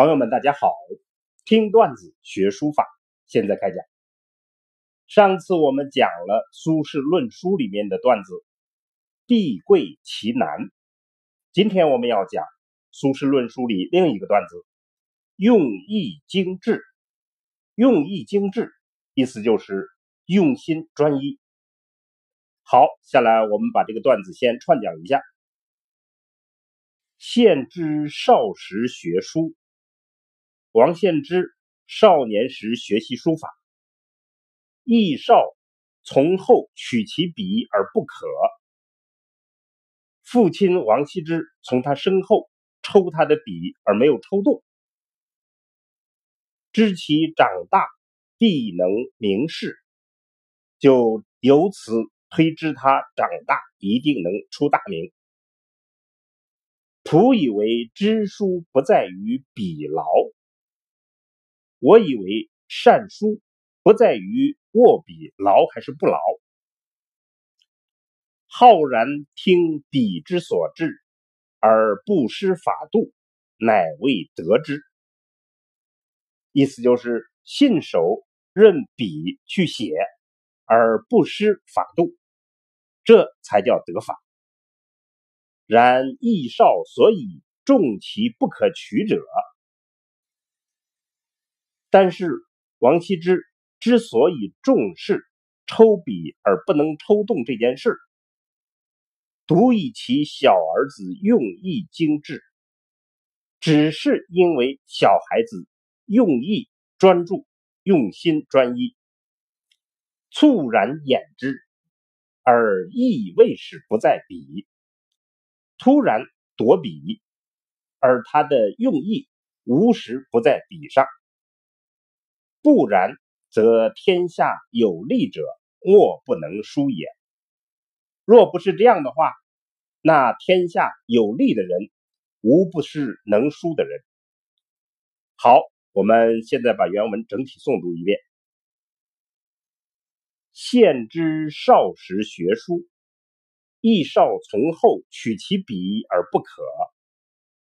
朋友们，大家好！听段子学书法，现在开讲。上次我们讲了苏轼论书里面的段子“必贵其难”，今天我们要讲苏轼论书里另一个段子“用意精致”。用意精致，意思就是用心专一。好，下来我们把这个段子先串讲一下。献之少时学书。王献之少年时学习书法，益少从后取其笔而不可。父亲王羲之从他身后抽他的笔而没有抽动，知其长大必能名士，就由此推知他长大一定能出大名。仆以为知书不在于笔劳。我以为善书不在于握笔牢还是不牢，浩然听笔之所至，而不失法度，乃为得之。意思就是信手任笔去写，而不失法度，这才叫得法。然易少所以重其不可取者。但是王羲之之所以重视抽笔而不能抽动这件事，独以其小儿子用意精致，只是因为小孩子用意专注、用心专一，猝然掩之，而意未始不在笔，突然夺笔，而他的用意无时不在笔上。不然，则天下有利者莫不能书也。若不是这样的话，那天下有利的人无不是能书的人。好，我们现在把原文整体诵读一遍。献之少时学书，亦少从后取其笔而不可，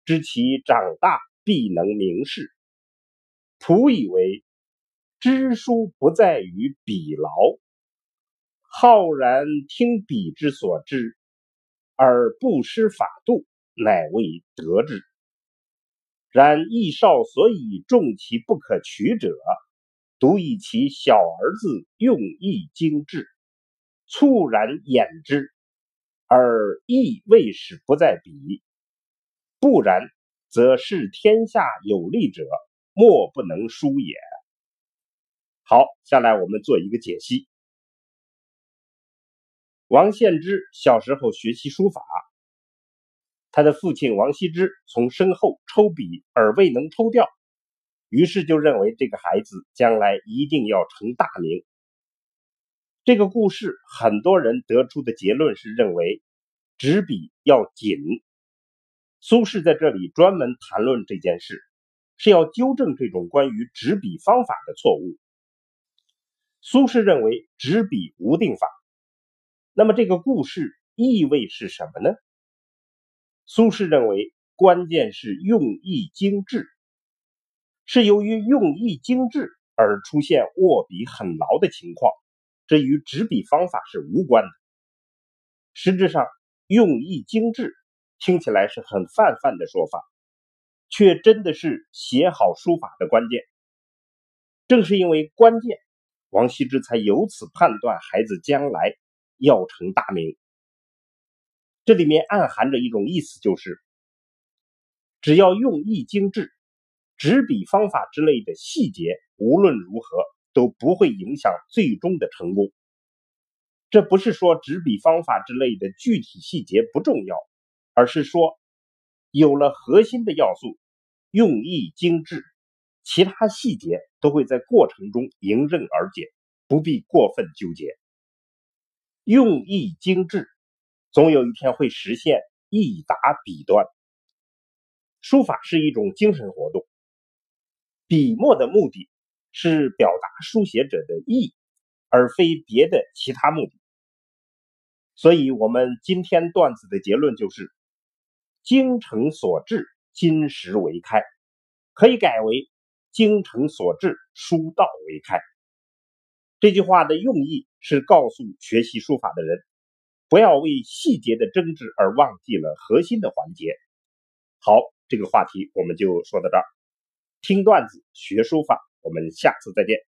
知其长大必能明事。仆以为。知书不在于笔劳，浩然听笔之所知，而不失法度，乃为得之。然易少所以重其不可取者，独以其小儿子用意精致，猝然掩之，而意未始不在笔。不然，则视天下有利者，莫不能书也。好，下来我们做一个解析。王献之小时候学习书法，他的父亲王羲之从身后抽笔而未能抽掉，于是就认为这个孩子将来一定要成大名。这个故事很多人得出的结论是认为执笔要紧。苏轼在这里专门谈论这件事，是要纠正这种关于执笔方法的错误。苏轼认为执笔无定法，那么这个故事意味是什么呢？苏轼认为关键是用意精致，是由于用意精致而出现握笔很牢的情况，这与执笔方法是无关的。实质上，用意精致听起来是很泛泛的说法，却真的是写好书法的关键。正是因为关键。王羲之才由此判断孩子将来要成大名。这里面暗含着一种意思，就是只要用意精致，执笔方法之类的细节无论如何都不会影响最终的成功。这不是说执笔方法之类的具体细节不重要，而是说有了核心的要素，用意精致。其他细节都会在过程中迎刃而解，不必过分纠结。用意精致，总有一天会实现一达笔端。书法是一种精神活动，笔墨的目的是表达书写者的意，而非别的其他目的。所以，我们今天段子的结论就是：精诚所至，金石为开。可以改为“精诚所至，书道为开”。这句话的用意是告诉学习书法的人，不要为细节的争执而忘记了核心的环节。好，这个话题我们就说到这儿。听段子学书法，我们下次再见。